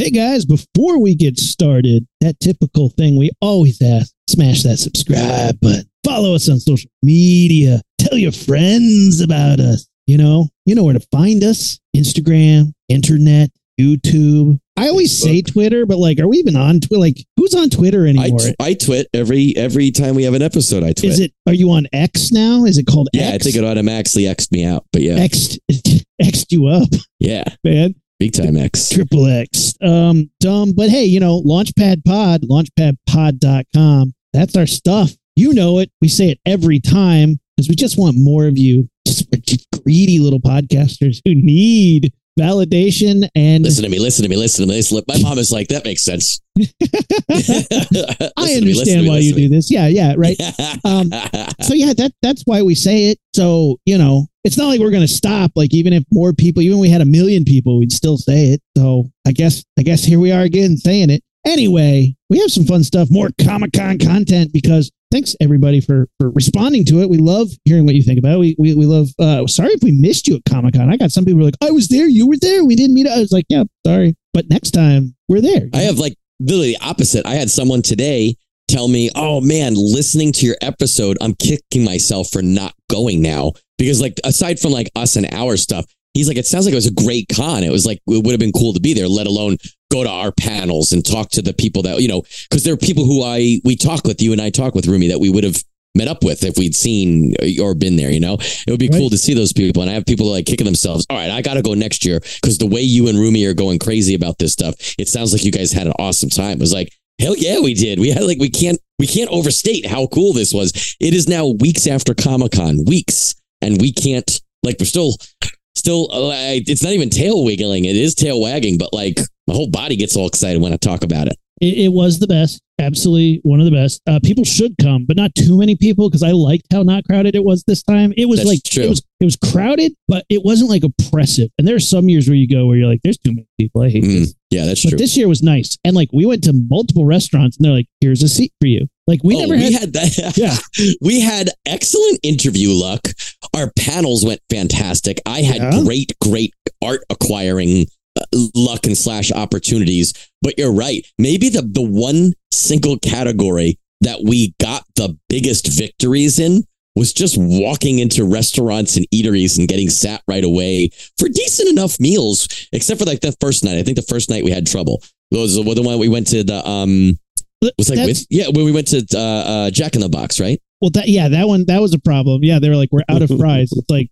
Hey guys, before we get started, that typical thing we always ask smash that subscribe button, follow us on social media, tell your friends about us. You know, you know where to find us Instagram, internet, YouTube. I always say Twitter, but like, are we even on Twitter? Like, who's on Twitter anymore? I twit every every time we have an episode. I twit. Is it? Are you on X now? Is it called yeah, X? I think it automatically X'd me out. But yeah, X X'd you up, yeah, man. Big time X. Triple X. Um, dumb, but hey, you know, Launchpad Pod, launchpadpod.com. That's our stuff. You know it. We say it every time because we just want more of you. Just, greedy little podcasters who need validation and Listen to me, listen to me, listen to me. Listen, my mom is like, that makes sense. I understand why you do this. Yeah, yeah, right. Um, So yeah, that that's why we say it. So, you know, it's not like we're gonna stop. Like even if more people, even if we had a million people, we'd still say it. So I guess I guess here we are again saying it. Anyway, we have some fun stuff, more Comic Con content because thanks everybody for for responding to it. We love hearing what you think about it. We we, we love uh sorry if we missed you at Comic Con. I got some people like, I was there, you were there, we didn't meet. Up. I was like, yeah, sorry. But next time we're there. I have like literally the opposite. I had someone today tell me, "Oh man, listening to your episode, I'm kicking myself for not going now because like aside from like us and our stuff, he's like, it sounds like it was a great con. It was like it would have been cool to be there, let alone go to our panels and talk to the people that you know, because there are people who I we talk with you and I talk with Rumi that we would have." Met up with if we'd seen or been there, you know, it would be Right. cool to see those people. And I have people like kicking themselves. All right, I got to go next year because the way you and Rumi are going crazy about this stuff, it sounds like you guys had an awesome time. It was like, Hell yeah, we did. We had like we can't we can't overstate how cool this was. It is now weeks after Comic Con, weeks, and we can't like we're still still. Uh, it's not even tail wiggling. It is tail wagging, but like my whole body gets all excited when I talk about it. It, it was the best, absolutely one of the best. Uh, people should come, but not too many people because I liked how not crowded it was this time. It was That's like true. it was it was crowded, but it wasn't like oppressive. And there are some years where you go where you're like, "There's too many people. I hate Mm, this." yeah, that's But true. this year was nice, and like we went to multiple restaurants, and they're like, "Here's a seat for you." Like we Oh, never we had. had that. Yeah. we had excellent interview luck. Our panels went fantastic. I had Yeah. great, great art acquiring luck and slash opportunities. But you're right. Maybe the the one single category that we got the biggest victories in was just walking into restaurants and eateries and getting sat right away for decent enough meals, except for like the first night. I think the first night we had trouble. Those were the one we went to the um was like That's- with yeah when we went to uh, uh Jack in the Box, right? Well, that yeah, that one that was a problem. Yeah, they were like, "We're out of fries." It's like.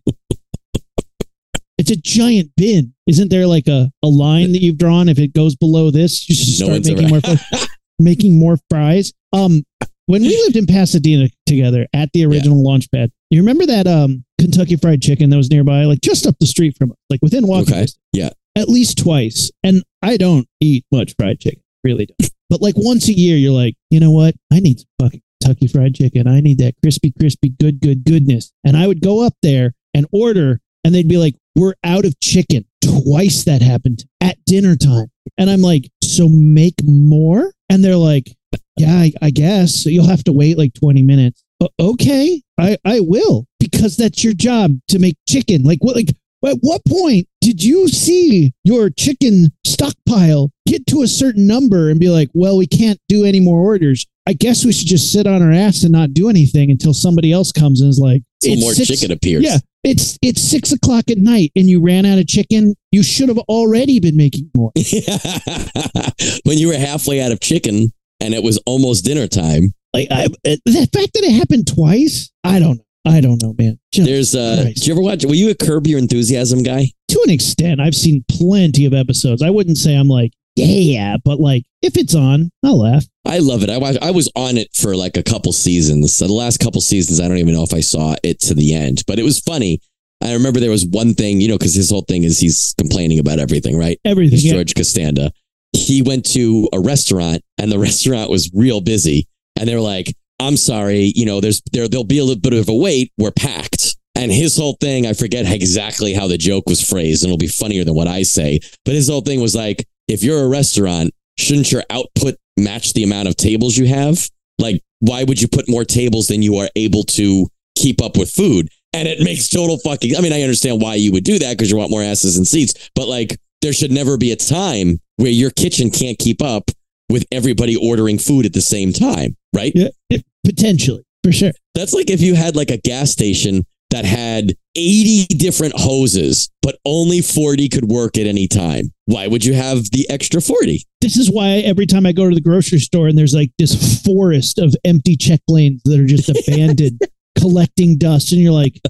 It's a giant bin. Isn't there like a, a line that you've drawn? If it goes below this, you should No start making more fries. making more fries. Um, when we lived in Pasadena together at the original launch pad, you remember that um Kentucky Fried Chicken that was nearby, like just up the street from us, like within walking Okay. distance? Yeah. at least twice. And I don't eat much fried chicken, really don't. but like once a year, you're like, you know what? I need some fucking Kentucky Fried Chicken. I need that crispy, crispy, good, good, goodness. And I would go up there and order, and they'd be like, "We're out of chicken." Twice that happened at dinner time. And I'm like, so make more? And they're like, yeah, I, I guess. So you'll have to wait like 20 minutes. "O- okay, I, I will because that's your job to make chicken. Like what like at what point did you see your chicken stockpile get to a certain number and be like, well, we can't do any more orders? I guess we should just sit on our ass and not do anything until somebody else comes and is like, So "It's more six- chicken appears. Yeah, it's it's six o'clock at night and you ran out of chicken. You should have already been making more. when you were halfway out of chicken and it was almost dinner time. Like I, the fact that it happened twice, I don't know. I don't know, man. Just There's uh Christ. did you ever watch were you a curb your enthusiasm guy? to an extent, I've seen plenty of episodes. I wouldn't say I'm like, yeah, but like if it's on, I'll laugh. I love it. I watched, I was on it for like a couple seasons. So the last couple seasons, I don't even know if I saw it to the end, but it was funny. I remember there was one thing, you know, because his whole thing is he's complaining about everything, right? Everything. He's yeah. George Costanza. He went to a restaurant and the restaurant was real busy. And they were like, I'm sorry, you know, there's there there'll be a little bit of a wait. We're packed. And his whole thing, I forget exactly how the joke was phrased, and it'll be funnier than what I say. But his whole thing was like, if you're a restaurant, shouldn't your output match the amount of tables you have? Like, why would you put more tables than you are able to keep up with food? And it makes total fucking. I mean, I understand why you would do that because you want more asses and seats. But like, there should never be a time where your kitchen can't keep up with everybody ordering food at the same time, right? Yeah, potentially for sure. That's like if you had like a gas station that had 80 different hoses, but only 40 could work at any time. Why would you have the extra 40? This is why every time I go to the grocery store and there's like this forest of empty check lanes that are just abandoned, collecting dust, and you're like,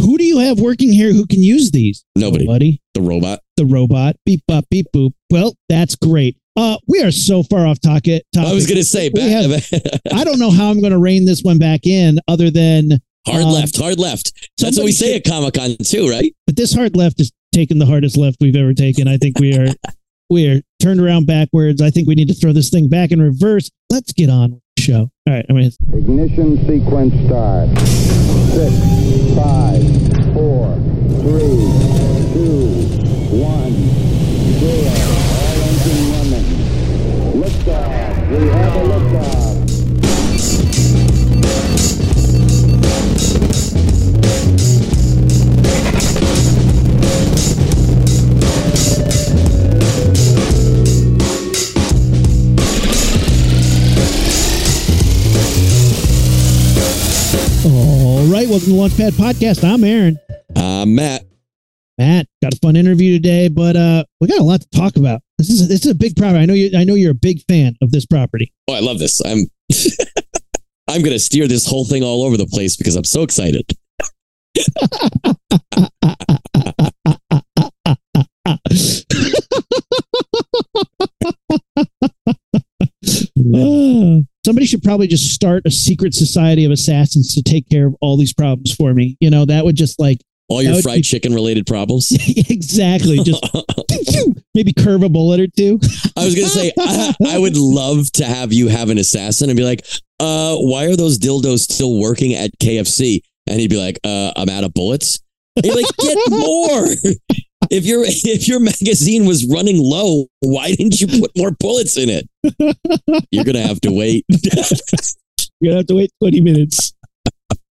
who do you have working here who can use these? Nobody. Nobody. The robot. The robot. Beep bop beep boop. Well, that's great. Uh, we are so far off topic. I was going to say, back, I don't know how I'm going to rein this one back in, other than hard Um, left, hard left. That's what we say should- at Comic Con too, right? but this hard left is taking the hardest left we've ever taken. I think we are we are turned around backwards. I think we need to throw this thing back in reverse. Let's get on with the show. All right, I mean, Ignition sequence start. Six, five, four, three, two, one, zero. All engine running. Liftoff. We have a all right. Welcome to Launchpad Podcast. I'm Aaron. Uh, Matt, Matt got a fun interview today, but uh, we got a lot to talk about. This is this is a big property. I know you. I know you're a big fan of this property. oh, I love this. I'm, I'm going to steer this whole thing all over the place because I'm so excited. somebody should probably just start a secret society of assassins to take care of all these problems for me. You know, that would just like All your fried be- chicken related problems. exactly just maybe curve a bullet or two. I was gonna say I, I would love to have you have an assassin and be like, uh, why are those dildos still working at KFC? And he'd be like, uh, I'm out of bullets. And like, get more. If your if your magazine was running low, why didn't you put more bullets in it? You're gonna have to wait. You're gonna have to wait 20 minutes.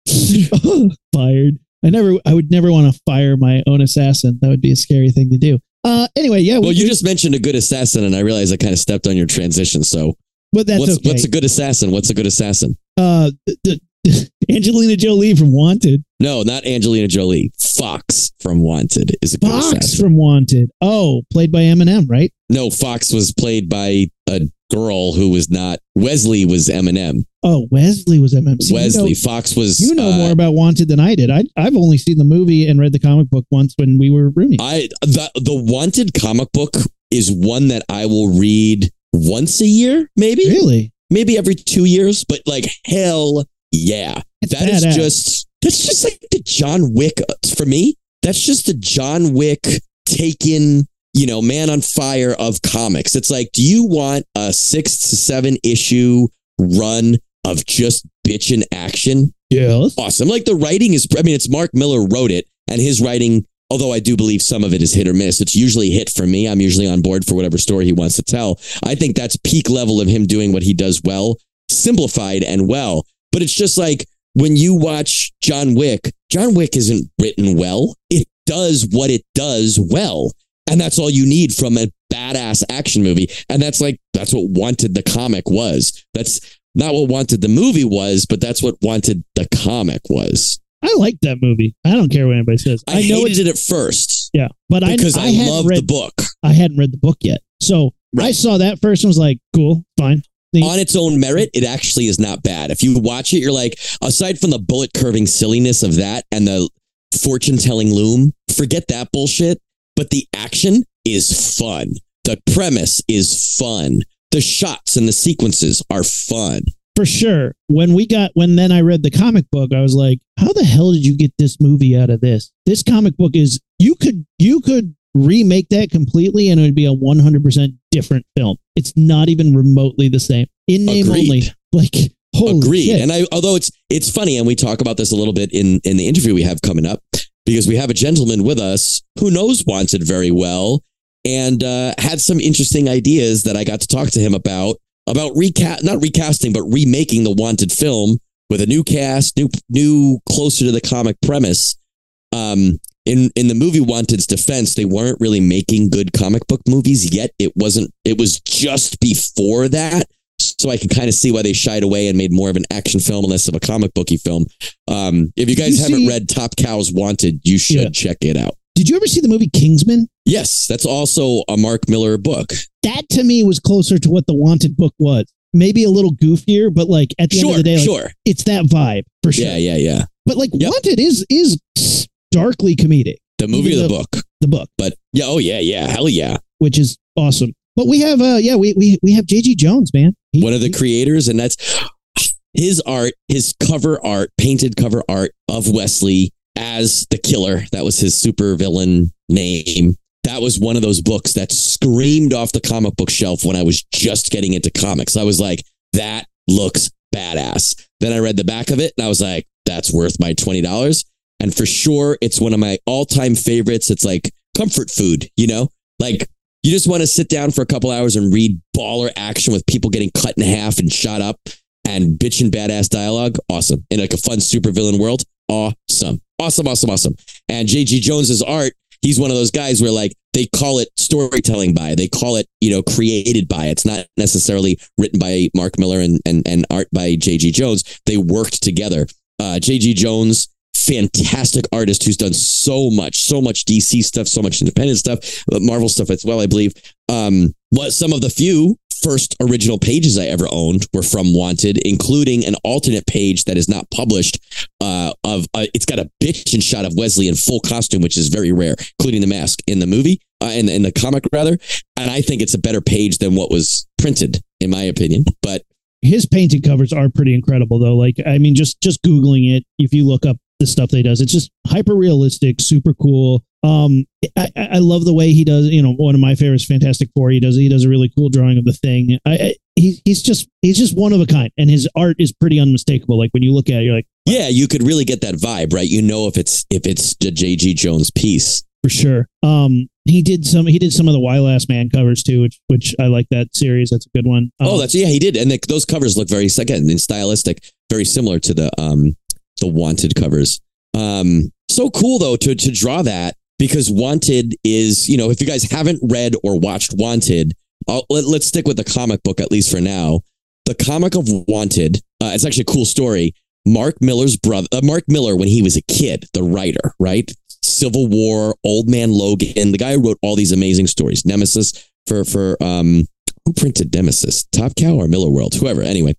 Fired. I never I would never want to fire my own assassin. That would be a scary thing to do. Uh anyway, yeah, Well, we, you just mentioned a good assassin, and I realized I kind of stepped on your transition. So, but that's what's okay. what's a good assassin? What's a good assassin? uh the, the, Angelina Jolie from Wanted. No, not Angelina Jolie. Fox from Wanted is a Fox from Wanted. Oh, played by Eminem, right? No, Fox was played by a girl who was not. Wesley was Eminem. Oh, Wesley was Eminem. You Wesley. know- Fox was. You know uh, more about Wanted than I did. I, I've only seen the movie and read the comic book once when we were rooming. I the the Wanted comic book is one that I will read once a year, maybe, really? maybe every two years. But like hell, yeah, It's that is badass. just that's just like the John Wick uh, for me. That's just the John Wick taken, you know, man on fire of comics. It's like, do you want a six to seven issue run of just bitchin' action? Yes. awesome. Like the writing is, I mean, it's Mark Millar wrote it, and his writing, although I do believe some of it is hit or miss, it's usually hit for me. I'm usually on board for whatever story he wants to tell. I think that's peak level of him doing what he does well, simplified and well. But it's just like when you watch John Wick, John Wick isn't written well. It does what it does well. And that's all you need from a badass action movie. And that's like, that's what Wanted the comic was. That's not what Wanted the movie was, but that's what Wanted the comic was. I like that movie. I don't care what anybody says. I, I, know hated it at first yeah, but I because I, hadn't loved read, the book. I hadn't read the book yet, so I saw that first and was like, cool, fine. On its own merit, it actually is not bad. If you watch it, you're like, aside from the bullet curving silliness of that and the fortune telling loom, forget that bullshit. But the action is fun. The premise is fun. The shots and the sequences are fun. for sure. When we got when then I read the comic book, I was like, how the hell did you get this movie out of this? This comic book is you could you could remake that completely and it would be a 100% different film. It's not even remotely the same. In name Agreed. only. Like holy Agreed. shit. And I, although it's it's funny, and we talk about this a little bit in in the interview we have coming up, because we have a gentleman with us who knows Wanted very well and uh, had some interesting ideas that I got to talk to him about about recast, not recasting, but remaking the Wanted film with a new cast, new new closer to the comic premise. Um, in in the movie Wanted's defense, they weren't really making good comic book movies yet. It wasn't. It was just before that. So I can kind of see why they shied away and made more of an action film and less of a comic booky film. Um, if you guys you haven't see- read Top Cow's Wanted, you should Yeah. check it out. Did you ever see the movie Kingsman? Yes, that's also a Mark Millar book. That to me was closer to what the Wanted book was. Maybe a little goofier, but like at the end of the day, like, sure. it's that vibe for sure. Yeah, yeah, yeah. But like Yep. Wanted is is darkly comedic. The movie Even or the though- book, The book, but yeah, oh yeah, yeah, hell yeah. which is awesome. But we have uh yeah we we we have JG Jones man. He- one of the he- creators, and that's his art, his cover art, painted cover art of Wesley as the killer. That was his super villain name. That was one of those books that screamed off the comic book shelf when I was just getting into comics. I was like, that looks badass. Then I read the back of it and I was like, that's worth my $20. And for sure, it's one of my all time favorites. It's like comfort food, you know? Like you just want to sit down for a couple hours and read baller action with people getting cut in half and shot up and bitchin' badass dialogue. Awesome. In like a fun supervillain world. Awesome. Awesome, awesome, awesome. And JG Jones's art, he's one of those guys where like they call it storytelling by, they call it, you know, created by. It's not necessarily written by Mark Millar and and, and art by JG Jones. They worked together. Uh JG Jones fantastic artist who's done so much, so much DC stuff, so much independent stuff, uh, Marvel stuff as well, I believe. Um, what some of the few first original pages I ever owned were from Wanted, including an alternate page that is not published. Uh, of uh, it's got a bitch and shot of Wesley in full costume, which is very rare, including the mask in the movie, uh, in in the comic rather. And I think it's a better page than what was printed, in my opinion. But his painted covers are pretty incredible though. Like I mean, just just googling it, if you look up the stuff they does, it's just hyper realistic, super cool. Um, I, I love the way he does. You know, one of my favorites, Fantastic Four. He does he does a really cool drawing of the thing. I, I he, he's just he's just one of a kind, and his art is pretty unmistakable. Like when you look at it, you're like yeah, you could really get that vibe, right? You know if it's if it's a JG Jones piece. for sure. Um, he did some he did some of the Y Last Man covers too, which which I like that series. That's a good one. Um, Oh, that's yeah, he did, and the, those covers look very again in stylistic, very similar to the um the Wanted covers. Um, so cool though to to draw that because Wanted is you know if you guys haven't read or watched Wanted, I'll, let, let's stick with the comic book at least for now. The comic of Wanted, uh, it's actually a cool story. Mark Millar's brother, uh, Mark Millar, when he was a kid, the writer, right? Civil War, Old Man Logan, the guy who wrote all these amazing stories. Nemesis for for um who printed Nemesis? Top Cow or Millarworld? Whoever. Anyway,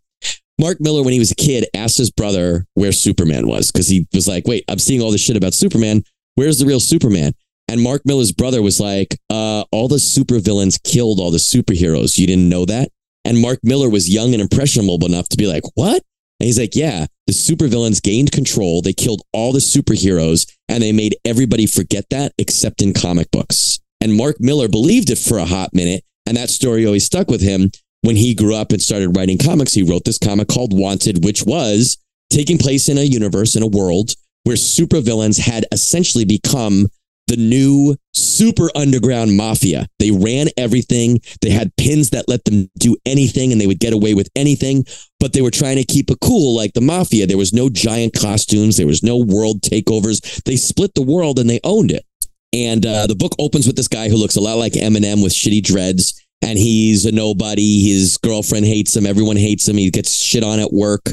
Mark Millar, when he was a kid, asked his brother where Superman was because he was like, "Wait, I'm seeing all this shit about Superman. Where's the real Superman?" And Mark Millar's brother was like, uh, "All the supervillains killed all the superheroes. You didn't know that?" And Mark Millar was young and impressionable enough to be like, "What?" And he's like, "Yeah, the supervillains gained control. They killed all the superheroes, and they made everybody forget that, except in comic books." And Mark Millar believed it for a hot minute, and that story always stuck with him. When he grew up and started writing comics, he wrote this comic called Wanted, which was taking place in a universe, in a world where supervillains had essentially become the new super underground mafia. They ran everything. They had pins that let them do anything and they would get away with anything, but they were trying to keep it cool like the mafia. There was no giant costumes, there was no world takeovers. They split the world and they owned it. And uh, the book opens with this guy who looks a lot like Eminem with shitty dreads. And he's a nobody. His girlfriend hates him. Everyone hates him. He gets shit on at work.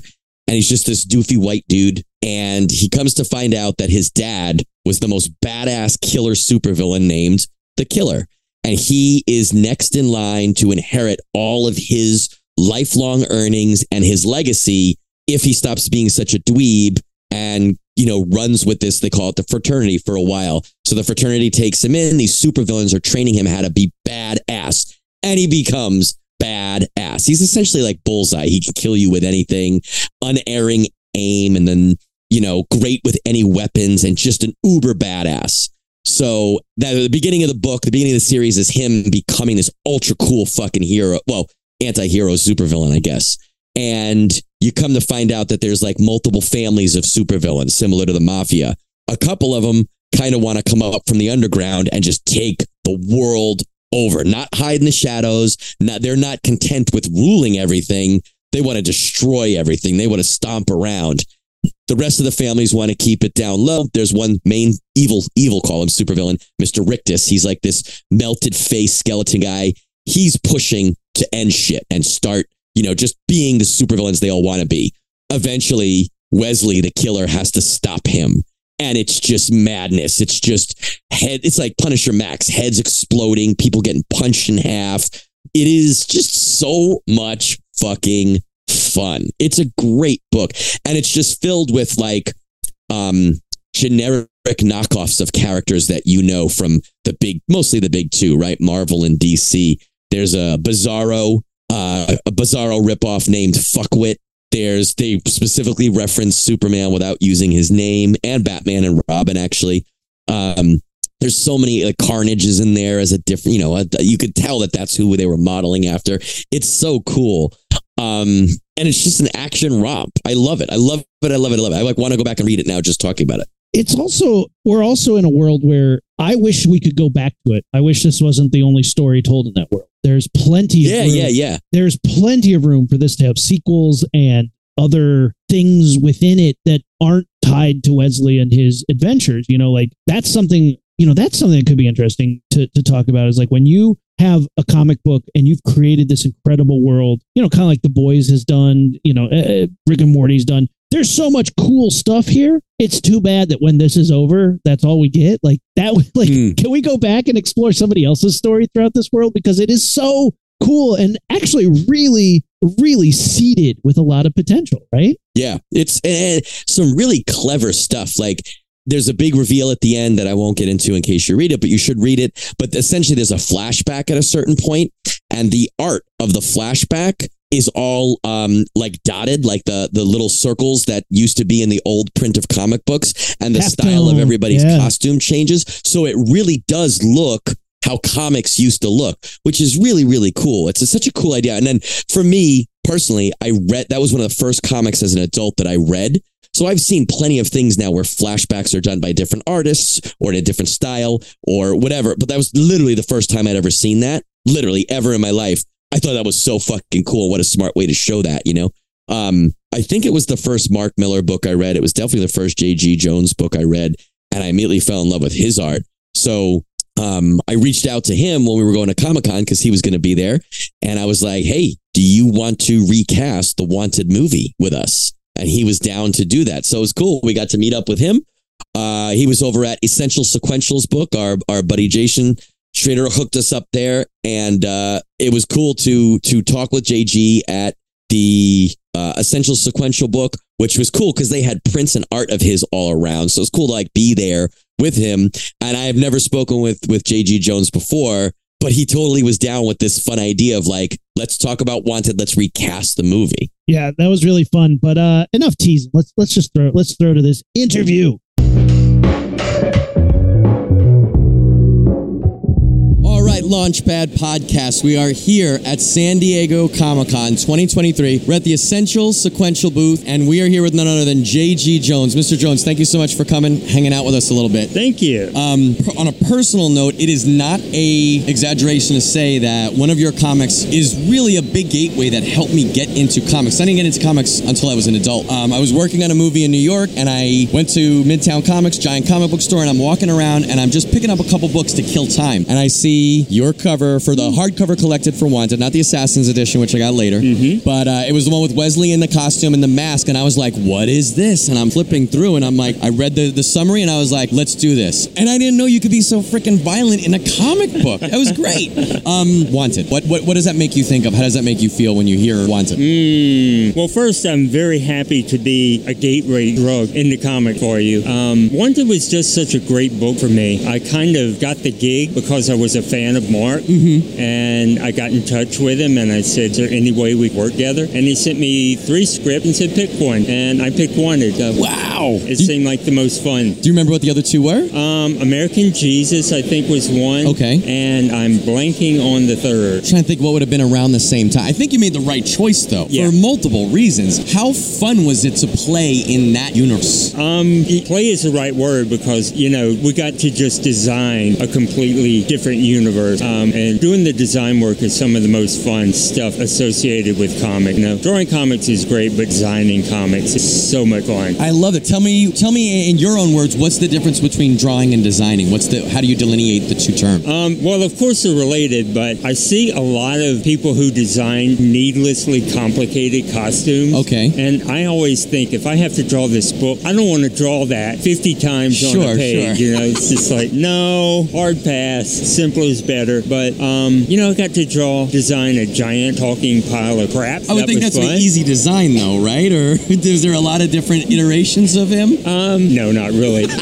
And he's just this doofy white dude. And he comes to find out that his dad was the most badass killer supervillain named the Killer. And he is next in line to inherit all of his lifelong earnings and his legacy if he stops being such a dweeb and you know runs with this they call it the fraternity for a while so the fraternity takes him in these supervillains are training him how to be badass and he becomes badass. He's essentially like bullseye. He can kill you with anything unerring aim and then you know great with any weapons and just an uber badass. So that the beginning of the book the beginning of the series is him becoming this ultra cool fucking hero well anti-hero supervillain i guess. And you come to find out that there's like multiple families of supervillains similar to the mafia. A couple of them kind of want to come up from the underground and just take the world over, not hide in the shadows. Not, they're not content with ruling everything. They want to destroy everything. They want to stomp around. The rest of the families want to keep it down low. There's one main evil, evil call him supervillain, Mr. Rictus. He's like this melted face skeleton guy. He's pushing to end shit and start, you know, just being the supervillains they all want to be. Eventually, Wesley, the killer, has to stop him. And it's just madness. It's just head. It's like Punisher Max, heads exploding, people getting punched in half. It is just so much fucking fun. It's a great book. And it's just filled with like um generic knockoffs of characters that you know from the big mostly the big two, right? Marvel and DC. There's a Bizarro, uh, a Bizarro ripoff named Fuckwit. There's they specifically reference Superman without using his name and Batman and Robin actually. Um, there's so many like Carnage is in there as a different, you know, a, you could tell that that's who they were modeling after. It's so cool. Um, and it's just an action romp. I love it. I love it. I love it. I love it. I like want to go back and read it now just talking about it. It's also we're also in a world where I wish we could go back to it. I wish this wasn't the only story told in that world. There's plenty of Yeah, room. yeah, yeah. There's plenty of room for this to have sequels and other things within it that aren't tied to Wesley and his adventures. You know, like that's something, you know, that's something that could be interesting to, to talk about is like when you have a comic book and you've created this incredible world, you know, kind of like The Boys has done, you know, uh, Rick and Morty's done. There's so much cool stuff here. It's too bad that when this is over, that's all we get. Like that, like, Hmm. can we go back and explore somebody else's story throughout this world? Because it is so cool and actually really, really seeded with a lot of potential, right? Yeah, it's eh, some really clever stuff. Like there's a big reveal at the end that I won't get into in case you read it, but you should read it. But essentially, there's a flashback at a certain point, and the art of the flashback is all um like dotted like the the little circles that used to be in the old print of comic books and the style of everybody's yeah. costume changes so it really does look how comics used to look which is really really cool it's a, such a cool idea and then for me personally i read that was one of the first comics as an adult that i read so I've seen plenty of things now where flashbacks are done by different artists or in a different style or whatever. But that was literally the first time I'd ever seen that, literally ever in my life. I thought that was so fucking cool. What a smart way to show that, you know? Um, I think it was the first Mark Millar book I read. It was definitely the first J.G. Jones book I read. And I immediately fell in love with his art. So um, I reached out to him when we were going to Comic Con because he was going to be there. And I was like, hey, do you want to recast the Wanted movie with us? And he was down to do that. So it was cool. We got to meet up with him. Uh, he was over at Essential Sequentials book. Our our buddy Jason Schrader hooked us up there, and uh, it was cool to to talk with JG at the uh, Essential Sequential book, which was cool because they had prints and art of his all around. So it's cool to like be there with him. And I have never spoken with with JG Jones before, but he totally was down with this fun idea of like, let's talk about Wanted, let's recast the movie. Yeah, that was really fun. But uh enough teasing. Let's let's just throw let's throw to this interview. Right, Launchpad Podcast. We are here at San Diego Comic Con 2023. We're at the Essential Sequential booth, and we are here with none other than JG Jones. Mr. Jones, thank you so much for coming, hanging out with us a little bit. Thank you. Um, on a personal note, it is not a exaggeration to say that one of your comics is really a big gateway that helped me get into comics. I didn't get into comics until I was an adult. Um, I was working on a movie in New York, and I went to Midtown Comics, giant comic book store, and I'm walking around, and I'm just picking up a couple books to kill time, and I see your cover for the hardcover collected for Wanted, not the Assassin's edition, which I got later, but uh, it was the one with Wesley in the costume and the mask, and I was like, "What is this?" And I'm flipping through, and I'm like, I read the the summary, and I was like, "Let's do this." And I didn't know you could be so freaking violent in a comic book. That was great. Um, Wanted. What what what does that make you think of? How does that make you feel when you hear Wanted? Mm, well, first, I'm very happy to be a gateway drug in the comic for you. Um, Wanted was just such a great book for me. I kind of got the gig because I was a fan of Mark, and I got in touch with him, and I said, "Is there any way we work together?" And he sent me three scripts and said, "Pick one," and I picked Wanted. Uh, Wow. It Do, seemed like the most fun. do you remember what the other two were? Um, American Jesus, I think, was one. Okay. And I'm blanking on the third. trying to think what would have been around the same time. I think you made the right choice though, Yeah. for multiple reasons. How fun was it to play in that universe? Um, play is the right word because you know we got to just design a completely different universe. Universe. Um, and doing the design work is some of the most fun stuff associated with comic. Now, drawing comics is great, but designing comics is so much fun. I love it. Tell me, tell me in your own words, what's the difference between drawing and designing? What's the? How do you delineate the two terms? Um, well, of course they're related, but I see a lot of people who design needlessly complicated costumes. Okay. And I always think if I have to draw this book, I don't want to draw that 50 times on Sure, a page. sure. You know, it's just like, no, hard pass, simpler is better. But, um, you know, I got to draw, design a giant talking pile of crap. I would That think that's an easy design, though, right? Or is there a lot of different iterations of him? Um, no, not really.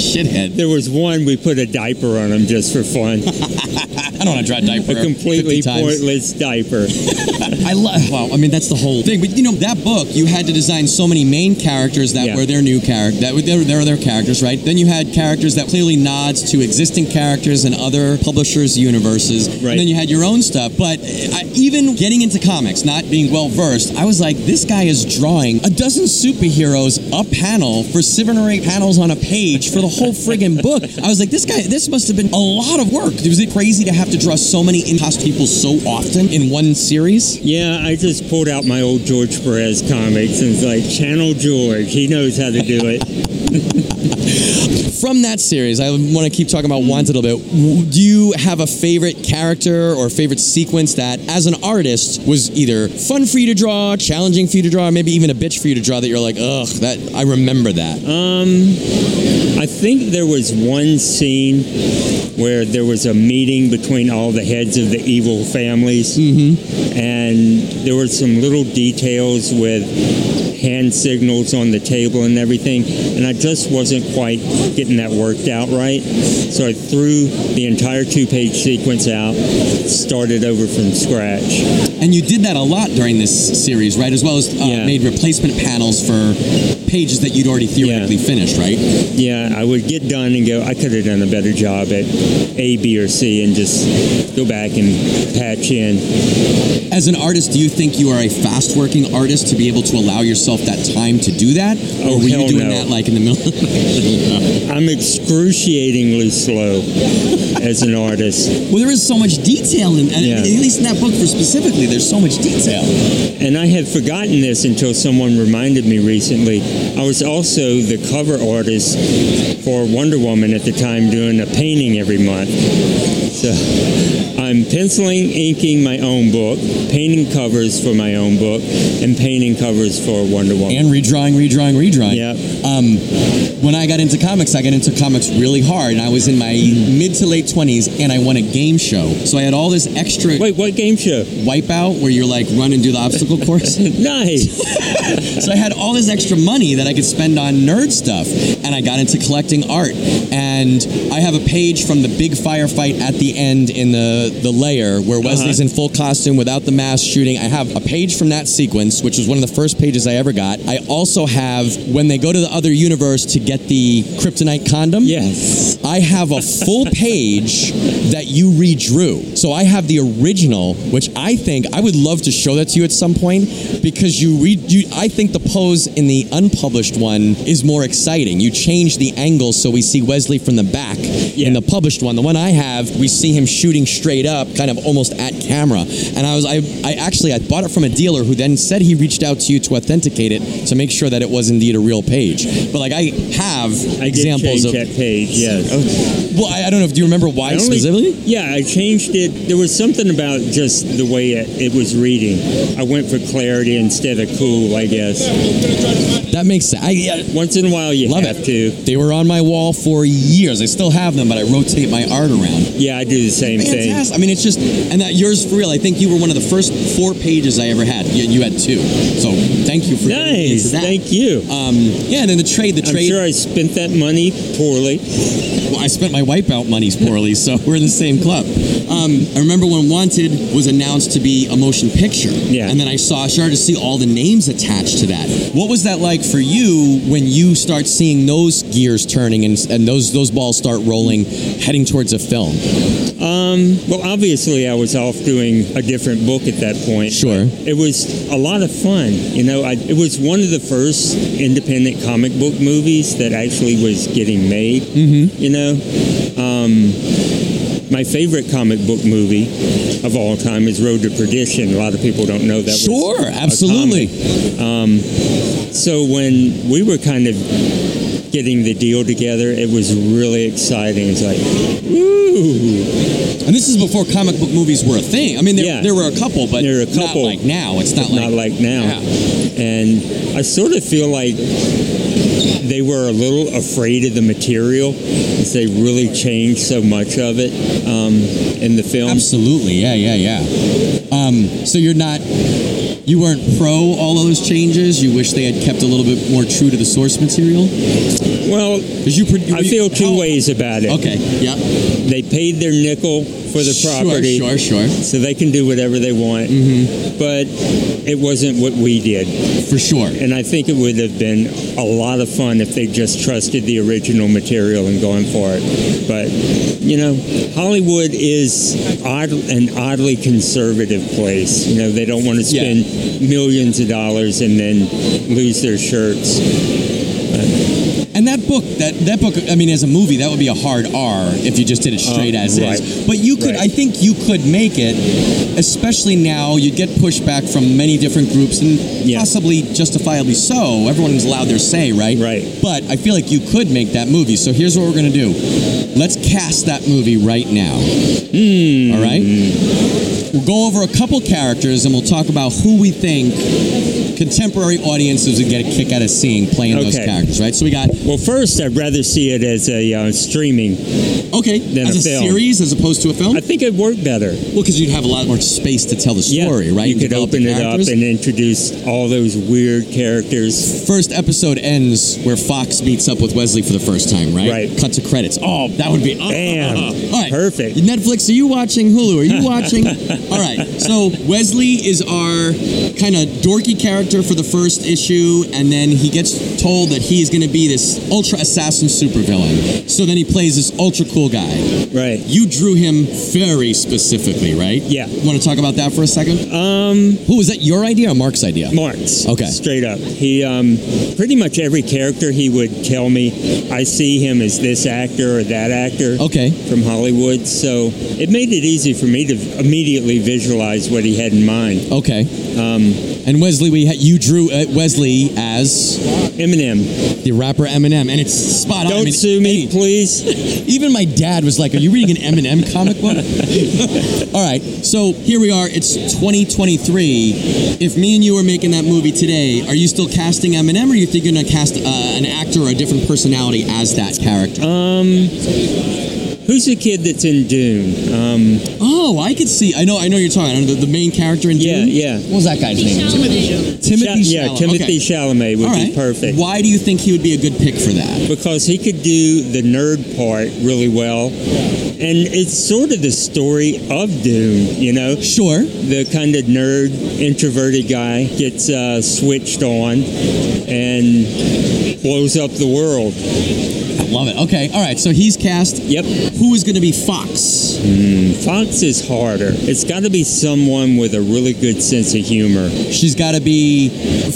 Shithead. there was one we put a diaper on him just for fun. I don't want to draw a diaper. A completely 50 times. pointless diaper. I love. Well, I mean, that's the whole thing. But you know, that book, you had to design so many main characters that Yeah. were their new character. That were their, their their characters, right? Then you had characters that clearly nods to existing characters in other publishers' universes. Right. And then you had your own stuff. But uh, I, even getting into comics, not being well versed, I was like, this guy is drawing a dozen superheroes a panel for seven or eight panels on a page for the whole friggin' book. I was like, this guy, this must have been a lot of work. Was it crazy to have to draw so many in-house people so often in one series? Yeah, I just pulled out my old George Perez comics and was like, Channel George, he knows how to do it. From that series, I want to keep talking about Wanted a little bit. Do you have a favorite character or favorite sequence that, as an artist, was either fun for you to draw, challenging for you to draw, or maybe even a bitch for you to draw that you're like, ugh, that I remember that. Um, I think there was one scene where there was a meeting between all the heads of the evil families, mm-hmm. and there were some little details with hand signals on the table and everything, and I just wasn't quite getting that worked out right. So I threw the entire two-page sequence out, started over from scratch. And you did that a lot during this series, right? As well as uh, Yeah. made replacement panels for pages that you'd already theoretically finished, right? Yeah, I would get done and go, I could have done a better job at A, B, or C and just go back and patch in. As an artist, do you think you are a fast working artist to be able to allow yourself that time to do that? Oh, or were you oh, doing no. that like in the middle? I'm excruciatingly slow as an artist. well, there is so much detail, in, Yeah. at least in that book for specifically, there's so much detail. And I had forgotten this until someone reminded me recently. I was also the cover artist for Wonder Woman at the time, doing a painting every month. So I'm penciling, inking my own book, painting covers for my own book, and painting covers for Wonder And redrawing, redrawing, redrawing. Yep. Um, when I got into comics, I got into comics really hard, and I was in my mid to late 20s, and I won a game show. So I had all this extra Wait, what game show? wipeout where you're like run and do the obstacle course. Nice. So I had all this extra money that I could spend on nerd stuff, and I got into collecting art. And I have a page from the big firefight at the end in the the layer where uh-huh. Wesley's in full costume without the mask shooting. I have a page from that sequence, which was one of the first pages I ever got. I also have when they go to the other universe to get the kryptonite condom. Yes. I have a full page that you redrew. So I have the original, which I think I would love to show that to you at some point because you read. You, I think the pose in the unpublished one is more exciting. You change the angle so we see Wesley from the back in the published one. The one I have, we see him shooting straight up, kind of almost at camera. And I was, I, I actually, I bought it from a dealer who then said he reached out to you to authenticate it to make sure that it was indeed a real page. But like I have I examples of. that page, yes. Oh, well, I, I don't know. Do you remember why only- specifically? Yeah, I changed it. There was something about just the way it, it was reading. I went for clarity instead of cool, I guess. That makes sense. I, yeah, Once in a while, you Love have it. to. they were on my wall for years. I still have them, but I rotate my art around. Yeah, I do the same thing. I mean, it's just, and that yours for real. I think you were one of the first four pages I ever had. You, you had two. So thank you for Nice, that. thank you. Um, yeah, and then the trade, the I'm trade. sure I spent that money poorly. I spent my wipeout monies poorly, so we're in the same club. Um, I remember when Wanted was announced to be a motion picture, Yeah. and then I saw, I started to see all the names attached to that. What was that like for you when you start seeing those gears turning and, and those those balls start rolling, heading towards a film? Um, well, obviously, I was off doing a different book at that point. Sure. It was a lot of fun. You know, I, it was one of the first independent comic book movies that actually was getting made. Mm-hmm. You know, um, my favorite comic book movie of all time is Road to Perdition. A lot of people don't know that. Sure, absolutely. Um, so when we were kind of getting the deal together, it was really exciting. It's like, woo! And this is before comic book movies were a thing. I mean, there, Yeah. there were a couple, but There a not like now. It's not like not like now. Yeah. And I sort of feel like they were a little afraid of the material because they really changed so much of it um, in the film. Absolutely, yeah, yeah, yeah. Um, so you're not, you weren't pro all those changes. You wish they had kept a little bit more true to the source material Well, you. pro- I feel two how- ways about it. Okay, yeah. They paid their nickel for the property. Sure, sure, sure. So they can do whatever they want. Mm-hmm. But it wasn't what we did. For sure. And I think it would have been a lot of fun if they just trusted the original material and going for it. But, you know, Hollywood is odd, an oddly conservative place. You know, they don't want to Yeah. spend millions of dollars and then lose their shirts. And that book, that that book, I mean, as a movie, that would be a hard R if you just did it straight Uh, as right. is. But you could, Right. I think, you could make it. Especially now, you'd get pushback from many different groups, and Yeah. possibly justifiably so. Everyone's allowed their say, right? Right. But I feel like you could make that movie. So here's what we're gonna do. Let's cast that movie right now. Hmm. All right. We'll go over a couple characters, and we'll talk about who we think contemporary audiences would get a kick out of seeing playing those Okay. characters. Right. So we got Well, first, I'd rather see it as a uh, streaming. Okay, than as a a, film. series as opposed to a film. I think it'd work better. well, because you'd have a lot more space to tell the story, right? You could develop the open it up characters. and introduce all those weird characters. First episode ends where Fox meets up with Wesley for the first time, right? Right. Cut to credits. Oh, that would be oh, Bam. All right. Perfect. Netflix, are you watching? Hulu, are you watching? All right. So Wesley is our kind of dorky character for the first issue, and then he gets told that he's going to be this ultra assassin supervillain. So then he plays this ultra cool guy. Right. You drew him very specifically, right? Yeah. Want to talk about that for a second? Um, Who was that? Your idea or Mark's idea? Marks. Okay. Straight up. He um, pretty much every character he would tell me, I see him as this actor or that actor. Okay. From Hollywood, so it made it easy for me to immediately visualize what he had in mind. Okay. Um, And Wesley, we ha- you drew uh, Wesley as Eminem, the rapper Eminem, and it's spot on. I don't mean, sue me, please. Even my dad was like, "Are you reading an Eminem comic book?" All right, so here we are. It's 2023. If me and you were making that movie today, are you still casting Eminem, or are you thinking gonna cast uh, an actor or a different personality as that character? Um, who's the kid that's in Dune? Um, oh, I could see. I know. I know you're talking. I know the, the main character in Yeah, Dune? yeah. yeah. What was that guy's name? Timothée. Sha- yeah, Chalamet. Timothée Okay. Chalamet would All be perfect. Why do you think he would be a good pick for that? because he could do the nerd part really well. And it's sort of the story of Dune, you know? Sure. The kind of nerd, introverted guy gets uh, switched on and blows up the world. Love it. Okay. All right. So he's cast. Yep. Who is going to be Fox? Hmm, Fox is harder. It's got to be someone with a really good sense of humor. She's got to be.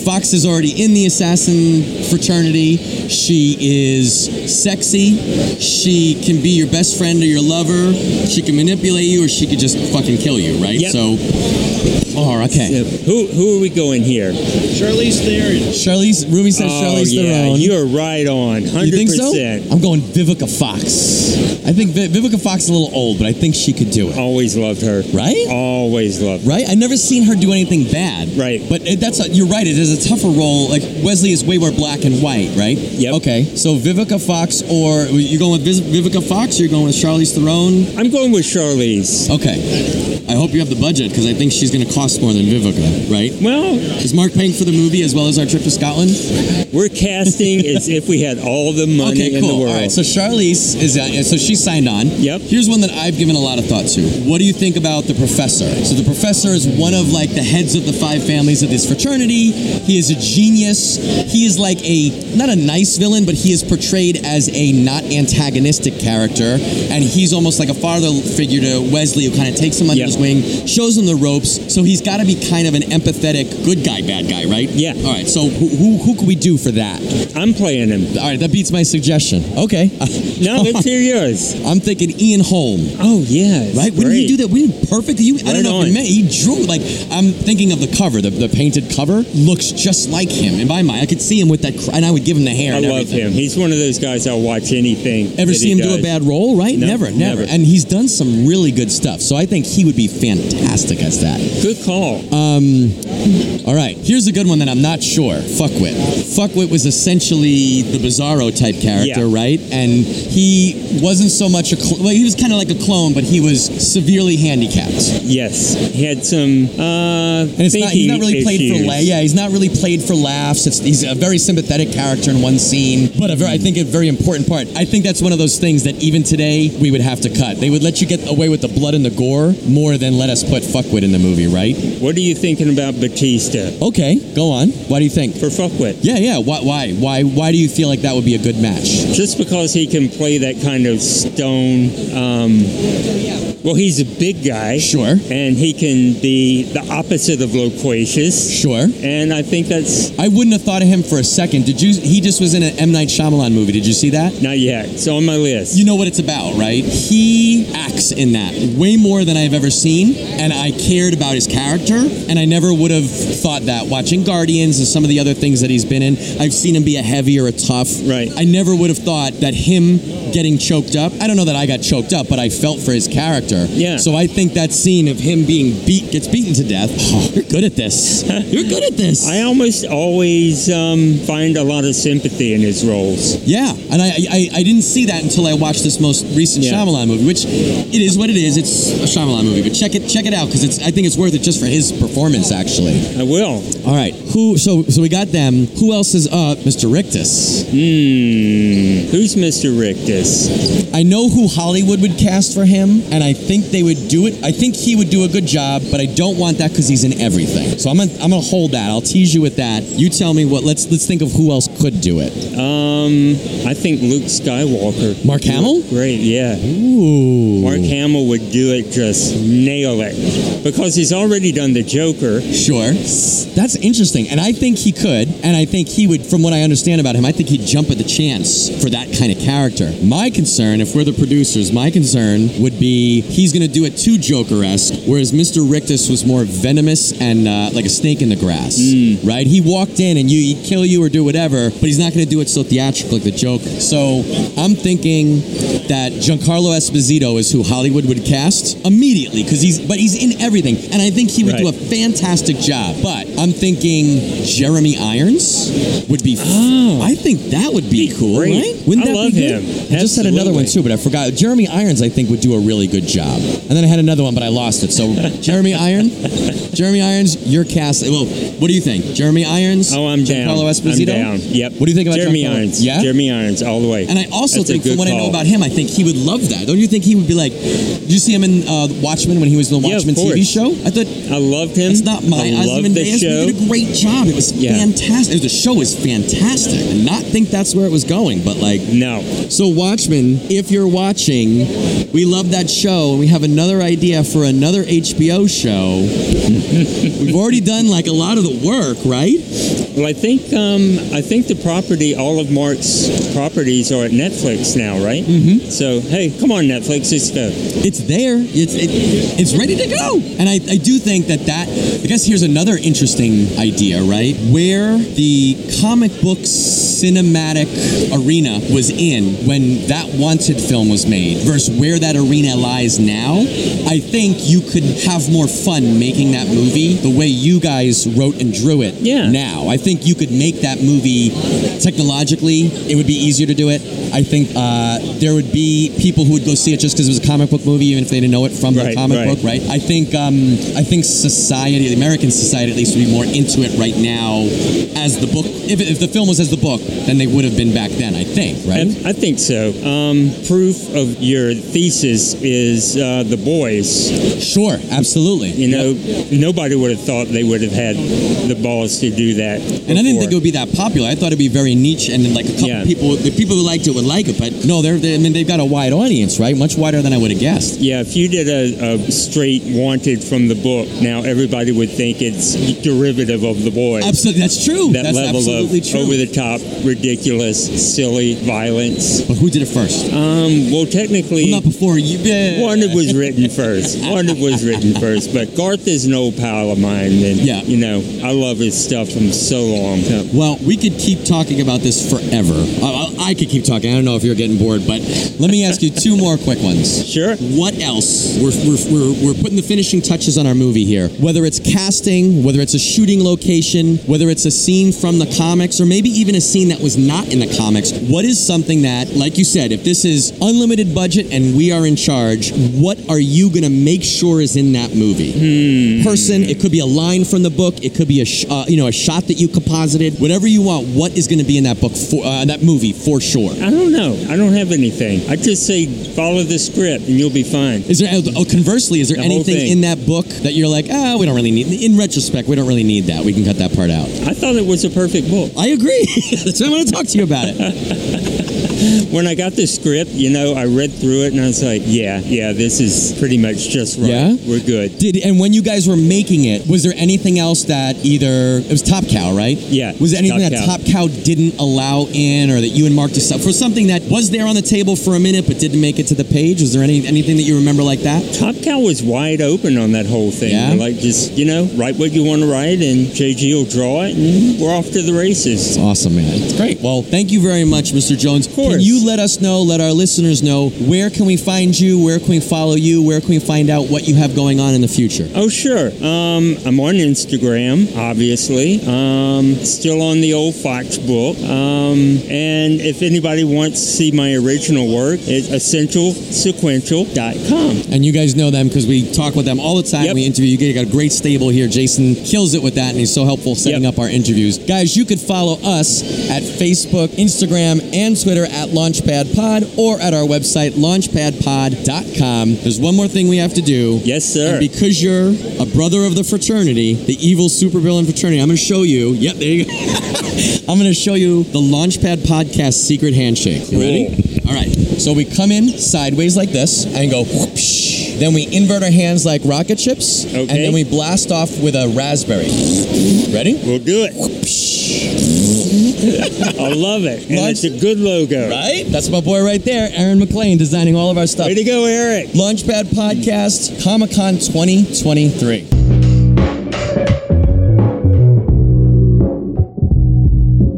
Fox is already in the assassin fraternity. She is sexy. She can be your best friend or your lover. She can manipulate you, or she could just fucking kill you, right? Yep. So. Oh, okay. Who who are we going here? Charlize Theron. Charlize. Rumi says oh, Charlize yeah, Theron. you're right on. 100%. You think so? I'm going Vivica Fox. I think Vi- Vivica Fox is a little old, but I think she could do it. Always loved her. Right? Always loved her. Right? I've never seen her do anything bad. Right. But it, that's a, you're right. It is a tougher role. Like Wesley is way more black and white, right? Yep. Okay. So Vivica Fox, or you're going with Vis- Vivica Fox, or you're going with Charlize Theron? I'm going with Charlize. Okay. I hope you have the budget because I think she's going to cost more than Vivica, right? Well, Is Mark paying for the movie as well as our trip to Scotland? we're casting as if we had all the money Okay, in the world. All right, so Charlize is uh, so she signed on. Yep. Here's one that I've given a lot of thought to. What do you think about the professor? So the professor is one of like the heads of the five families of this fraternity. He is a genius. He is like a not a nice villain, but he is portrayed as a not antagonistic character, and he's almost like a father figure to Wesley, who kind of takes him under Yep. his wing, shows him the ropes. So he's got to be kind of an empathetic good guy, bad guy, right? Yeah. All right. So who who, who could we do for that? I'm playing him. All right, that beats my suggestion. Okay. No, let's hear yours. I'm thinking Ian Holm. Oh yeah, Right? When did he do that? We did perfect. You, I don't Right know if you meant he drew like I'm thinking of the cover, the, the painted cover looks just like him. In my mind, I could see him with that, cr- and I would give him the hair. I love everything. him. He's one of those guys I'll watch anything. Ever see him do a bad role? Right? No, never, never, never. And he's done some really good stuff. So I think he would be fantastic as that. Good call. All right, here's a good one that I'm not sure. Fuckwit. Fuckwit was essentially the Bizarro type character, Yeah. right? And he wasn't so much a cl- well, he was kind of like a clone, but he was severely handicapped. yes, he had some. Uh, And it's not, he's not really played for la- yeah he's not really played for laughs. It's, he's a very sympathetic character in one scene, but a very, I think a very important part. I think that's one of those things that even today we would have to cut. They would let you get away with the blood and the gore more than let us put fuckwit in the movie, right? What are you thinking about Batista Okay, go on. Why do you think? for fuckwit? Yeah, yeah. Why, why, why, why do you feel like that would be a good match? Just because he can play that kind of stone. Um, well, he's a big guy. Sure. And he can be the opposite of loquacious. Sure. And I think that's I wouldn't have thought of him for a second. Did you? He just was in an M Night Shyamalan movie. Did you see that? not yet. It's on my list. You know what it's about, right? He acts in that way more than I've ever seen, and I cared about his character, and I never would have thought that watching Guardians and some of the other things that he's been in. I've seen him be a heavy or a tough. Right. I never would have thought that him getting choked up. I don't know that I got choked up, but I felt for his character. Yeah. So I think that scene of him being beat, gets beaten to death. Oh, you're good at this. You're good at this. I almost always um, find a lot of sympathy in his roles. Yeah, and I, I I didn't see that until I watched this most recent Yeah. Shyamalan movie, which it is what it is. It's a Shyamalan movie, but check it check it out because it's I think it's worth it just for his performance. Actually, I will. all right. Who? So so we got them. Who else is up? Mr. Rictus. Hmm. Who's Mr. Rictus? I know who Hollywood would cast for him, and I think they would do it. I think he would do a good job, but I don't want that because he's in everything. So I'm gonna I'm gonna hold that. I'll tease you with that. You tell me what. Let's let's think of who else could do it. Um, I think Luke Skywalker. Mark Hamill? Great, yeah. Ooh. Mark Hamill would do it, just nail it, because he's already done the Joker. Sure. That's interesting. And I think he could. And I think he would, from what I understand about him, I think he'd jump at the chance for that kind of character. My concern, if we're the producers, my concern would be he's going to do it too Joker esque, whereas Mr. Rictus was more venomous and uh, like a snake in the grass. Right? He walked in and you, he'd kill you or do whatever, but he's not going to do it so theatrical like the Joker. So I'm thinking that Giancarlo Esposito is who Hollywood would cast immediately because he's, but he's in everything. And I think he would do a fantastic job. But I'm thinking Jeremy Irons would be. Oh. I think that would be, Be cool, great. right? Wouldn't I that love be good? him. I just had another one too, but I forgot. Jeremy Irons, I think, would do a really good job. And then I had another one, but I lost it. So Jeremy Iron, Jeremy Irons, your cast. Well, what do you think? Jeremy Irons? Oh, I'm down. Esposito. I'm down. Yep. What do you think about Jeremy Giancarlo? Irons? Yeah. Jeremy Irons, all the way. And I also That's think, from what I know about him, I think he would love that. Don't you think he would be like? Did you see him in uh, Watchmen when he was in the Yeah, Watchmen TV show? I thought I loved him. it's not my I loved the show. He did a great job. It was Yeah. fantastic. The show was fantastic. And not think that's where it was going, but like. No. So Watchmen, if you're watching, we love that show, and we have another idea for another HBO show. We've already done like a lot of the work, right? Well, I think um, I think the property, all of Mark's properties, are at Netflix now, right? Mm-hmm. So hey, come on, Netflix, let's go. It's there. It's it, it's ready to go. And I, I do think that that I guess here's another interesting idea, right? Where the comic book cinematic arena was in when that Wanted film was made versus where that arena lies now. I think you could have more fun making that movie the way you guys wrote and drew it. Yeah. Now I think you could make that movie technologically. It would be easier to do it. I think uh, there would be people who would go see it just because it was a comic book movie, even if they didn't know it from the Right, comic right. book, right? I think um, I think society, the American society at least, would be more into it right now as the book. If, if the film was as the book, than they would have been back then. I think, right? I, I think so. Um, proof of your thesis is uh, the boys. sure, absolutely. You know, nobody would have thought they would have had the balls to do that. And I didn't think it would be that popular. I thought it'd be very niche, and then like a couple Yeah. people, the people who liked it would like it. But no, they're, they I mean, they've got a wide audience, right? Much wider than I would have guessed. Yeah, if you did a, a straight wanted from the book, now everybody would think it's derivative of the boys. Absolutely, that's true. That that's level of true. over the top, ridiculous, silly violence. but who did it first? Um, well, technically, Well, not before you. One. Wanted was written first. Wanted was written first, but Garth is an old pal of mine, and Yeah. you know I love his stuff from so long. So, Well, we could keep talking about this forever. I, I, I could keep talking. I don't know if you're getting bored, but let me ask you two more quick ones. Sure. What else? We're, we're, we're, we're putting the finishing touches on our movie here. Whether it's casting, whether it's a shooting location, whether it's a scene from the comics, or maybe even a scene that was not in the comics. What is something that, like you said, if this is unlimited budget and we are in charge, what are you going to make sure is in that movie? Person. It could be a line from the book. It could be a sh- uh, you know a shot that you composited. Whatever you want. What is going to be in that book for uh, that movie for sure? I don't know. I don't have anything. I just say follow the script and you'll be fine. Is there? Oh, conversely, is there The anything in that book that you're like, ah, we don't really need? In retrospect, we don't really need that. We can cut that part out. I thought it was a perfect book. I agree. Why I want to talk to you about it. When I got the script, you know, I read through it and I was like, yeah, yeah, this is pretty much just right. Yeah? We're good. Did and when you guys were making it, was there anything else that either it was Top Cow, right? Yeah, Was there anything Top that Cow. Top Cow didn't allow in, or that you and Mark decided for something that was there on the table for a minute but didn't make it to the page? Was there any anything that you remember like that? Top Cow was wide open on that whole thing. Yeah? Like, just, you know, write what you want to write and JG will draw it and we're off to the races. Awesome, man. It's great. Well, thank you very much, Mr. Jones. course. You let us know, let our listeners know, where can we find you? Where can we follow you? Where can we find out what you have going on in the future? Oh, sure. Um, I'm on Instagram, obviously. Um, still on the old Facebook. Um, and if anybody wants to see my original work, it's essentialsequential.com. And you guys know them because we talk with them all the time. Yep. We interview. You got a great stable here. Jason kills it with that, and he's so helpful setting Yep. up our interviews. Guys, you could follow us at Facebook, Instagram, and Twitter at Launchpad Pod or at our website, launchpadpod.com. There's one more thing we have to do. Yes, sir. And because you're a brother of the fraternity, the evil supervillain fraternity, I'm going to show you. Yep, there you go. I'm going to show you the Launchpad Podcast secret handshake. You ready? All right. So we come in sideways like this and go whoosh. Then we invert our hands like rocket ships. And then we blast off with a raspberry. Ready? We'll do it. I love it. And Launch- it's a good logo. Right? That's my boy right there, Aaron McLean, designing all of our stuff. Way to go, Eric. Launchpad Podcast, Comic Con 2023.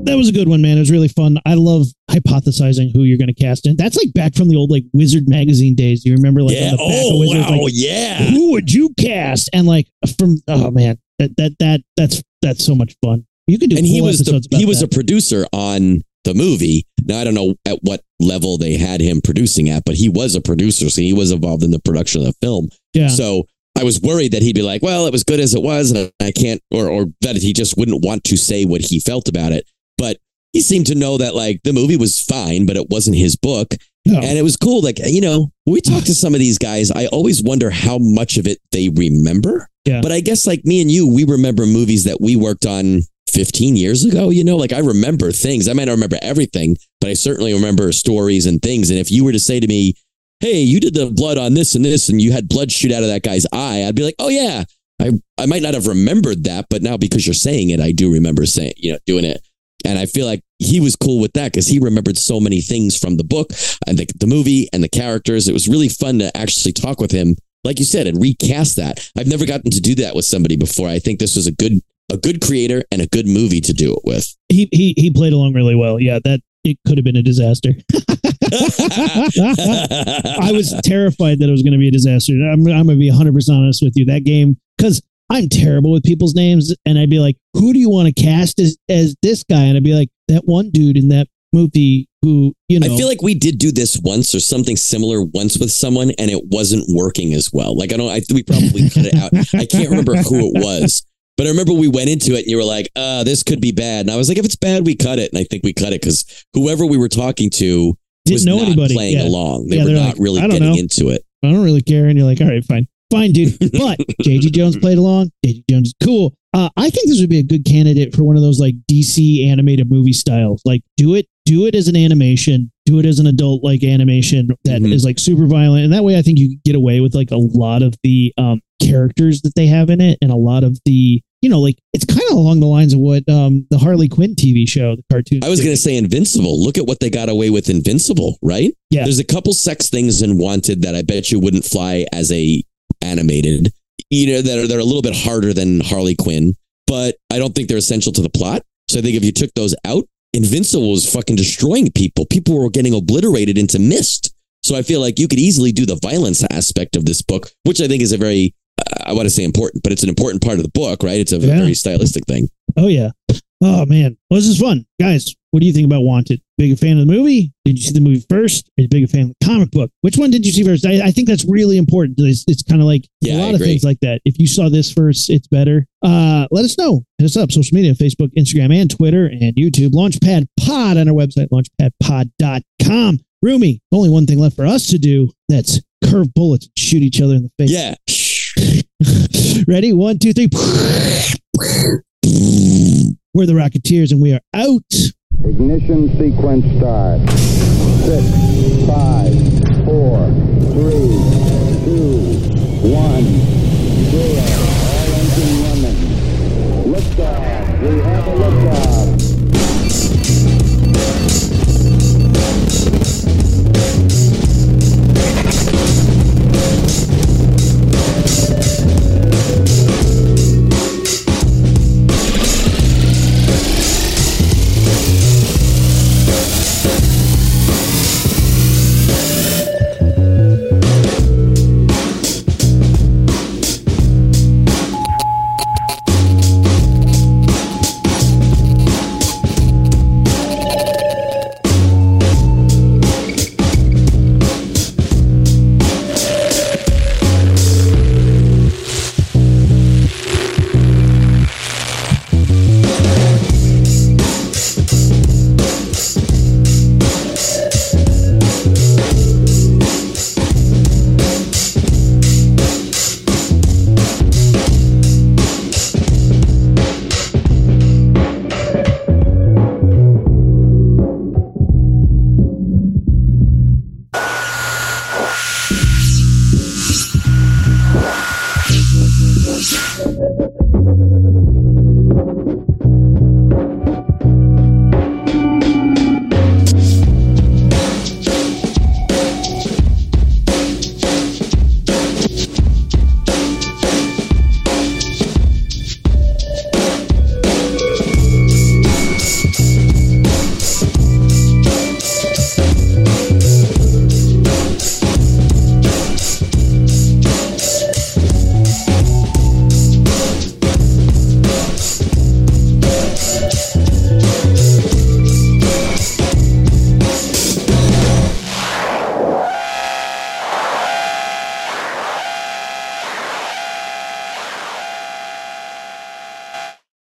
That was a good one, man. It was really fun. I love hypothesizing who you're going to cast in. That's like back from the old like Wizard magazine days. You remember like on the back of oh, Wizard, like, yeah. who would you cast? And like from oh man, that that that that's that's so much fun. You could do and he was the, he was that. a producer on the movie. Now I don't know at what level they had him producing at, but he was a producer, so he was involved in the production of the film. yeah. So I was worried that he'd be like, "Well, it was good as it was, and I can't," or or that he just wouldn't want to say what he felt about it. But he seemed to know that like the movie was fine, but it wasn't his book, No. and it was cool. Like you know, when we talk to some of these guys, I always wonder how much of it they remember. Yeah. But I guess like me and you, we remember movies that we worked on 15 years ago. You know, like I remember things. I might not remember everything, but I certainly remember stories and things. And if you were to say to me, "Hey, you did the blood on this and this, and you had blood shoot out of that guy's eye," I'd be like, "Oh yeah." I, I might not have remembered that, but now because you're saying it, I do remember saying, you know, doing it. And I feel like he was cool with that because he remembered so many things from the book and the, the movie and the characters. It was really fun to actually talk with him, like you said, and recast that. I've never gotten to do that with somebody before. I think this was a good a good creator and a good movie to do it with. he he he played along really well. Yeah, that it could have been a disaster. I was terrified that it was going to be a disaster. I'm, I'm going to be 100% honest with you. That game, because I'm terrible with people's names, and I'd be like, who do you want to cast as, as this guy? And I'd be like, that one dude in that movie who, you know. I feel like we did do this once or something similar once with someone, and it wasn't working as well. Like I don't, I we probably cut it out. I can't remember who it was, But I remember we went into it and you were like, uh, this could be bad. And I was like, if it's bad, we cut it. And I think we cut it because whoever we were talking to Didn't was know not anybody. playing Yeah. along. They Yeah, were they're not like, really getting know. into it. I don't really care. And you're like, all right, fine. Fine, dude. But JG Jones played along. JG Jones is cool. Uh, I think this would be a good candidate for one of those like DC animated movie styles. Like, do it, do it as an animation, do it as an adult like animation that is Mhm. like super violent. And that way, I think you get away with like a lot of the um, characters that they have in it and a lot of the, you know, like it's kind of along the lines of what um, the Harley Quinn TV show, the cartoon. I was going to say Invincible. Look at what they got away with Invincible, right? Yeah. There's a couple sex things in Wanted that I bet you wouldn't fly as a animated. You know, that are, that are a little bit harder than Harley Quinn, but I don't think they're essential to the plot. So I think if you took those out, Invincible was fucking destroying people. People were getting obliterated into mist. So I feel like you could easily do the violence aspect of this book, which I think is a very, I want to say important, but it's an important part of the book, right? It's a Yeah. very stylistic thing. Oh yeah. Oh man. Well, this is fun. Guys, what do you think about Wanted? Big a fan of the movie? Did you see the movie first? Are you big a fan of the comic book? Which one did you see first? I, I think that's really important. It's, it's kind of like Yeah, a lot of things like that. If you saw this first, it's better. Uh, let us know. Hit us up. Social media, Facebook, Instagram, and Twitter, and YouTube. Launchpad Pod on our website, launchpadpod.com. Roomy, only one thing left for us to do. That's curve bullets shoot each other in the face. Yeah. Ready? One, two, three. We're the Rocketeers, and we are out. Ignition sequence start. Six, five, four, three,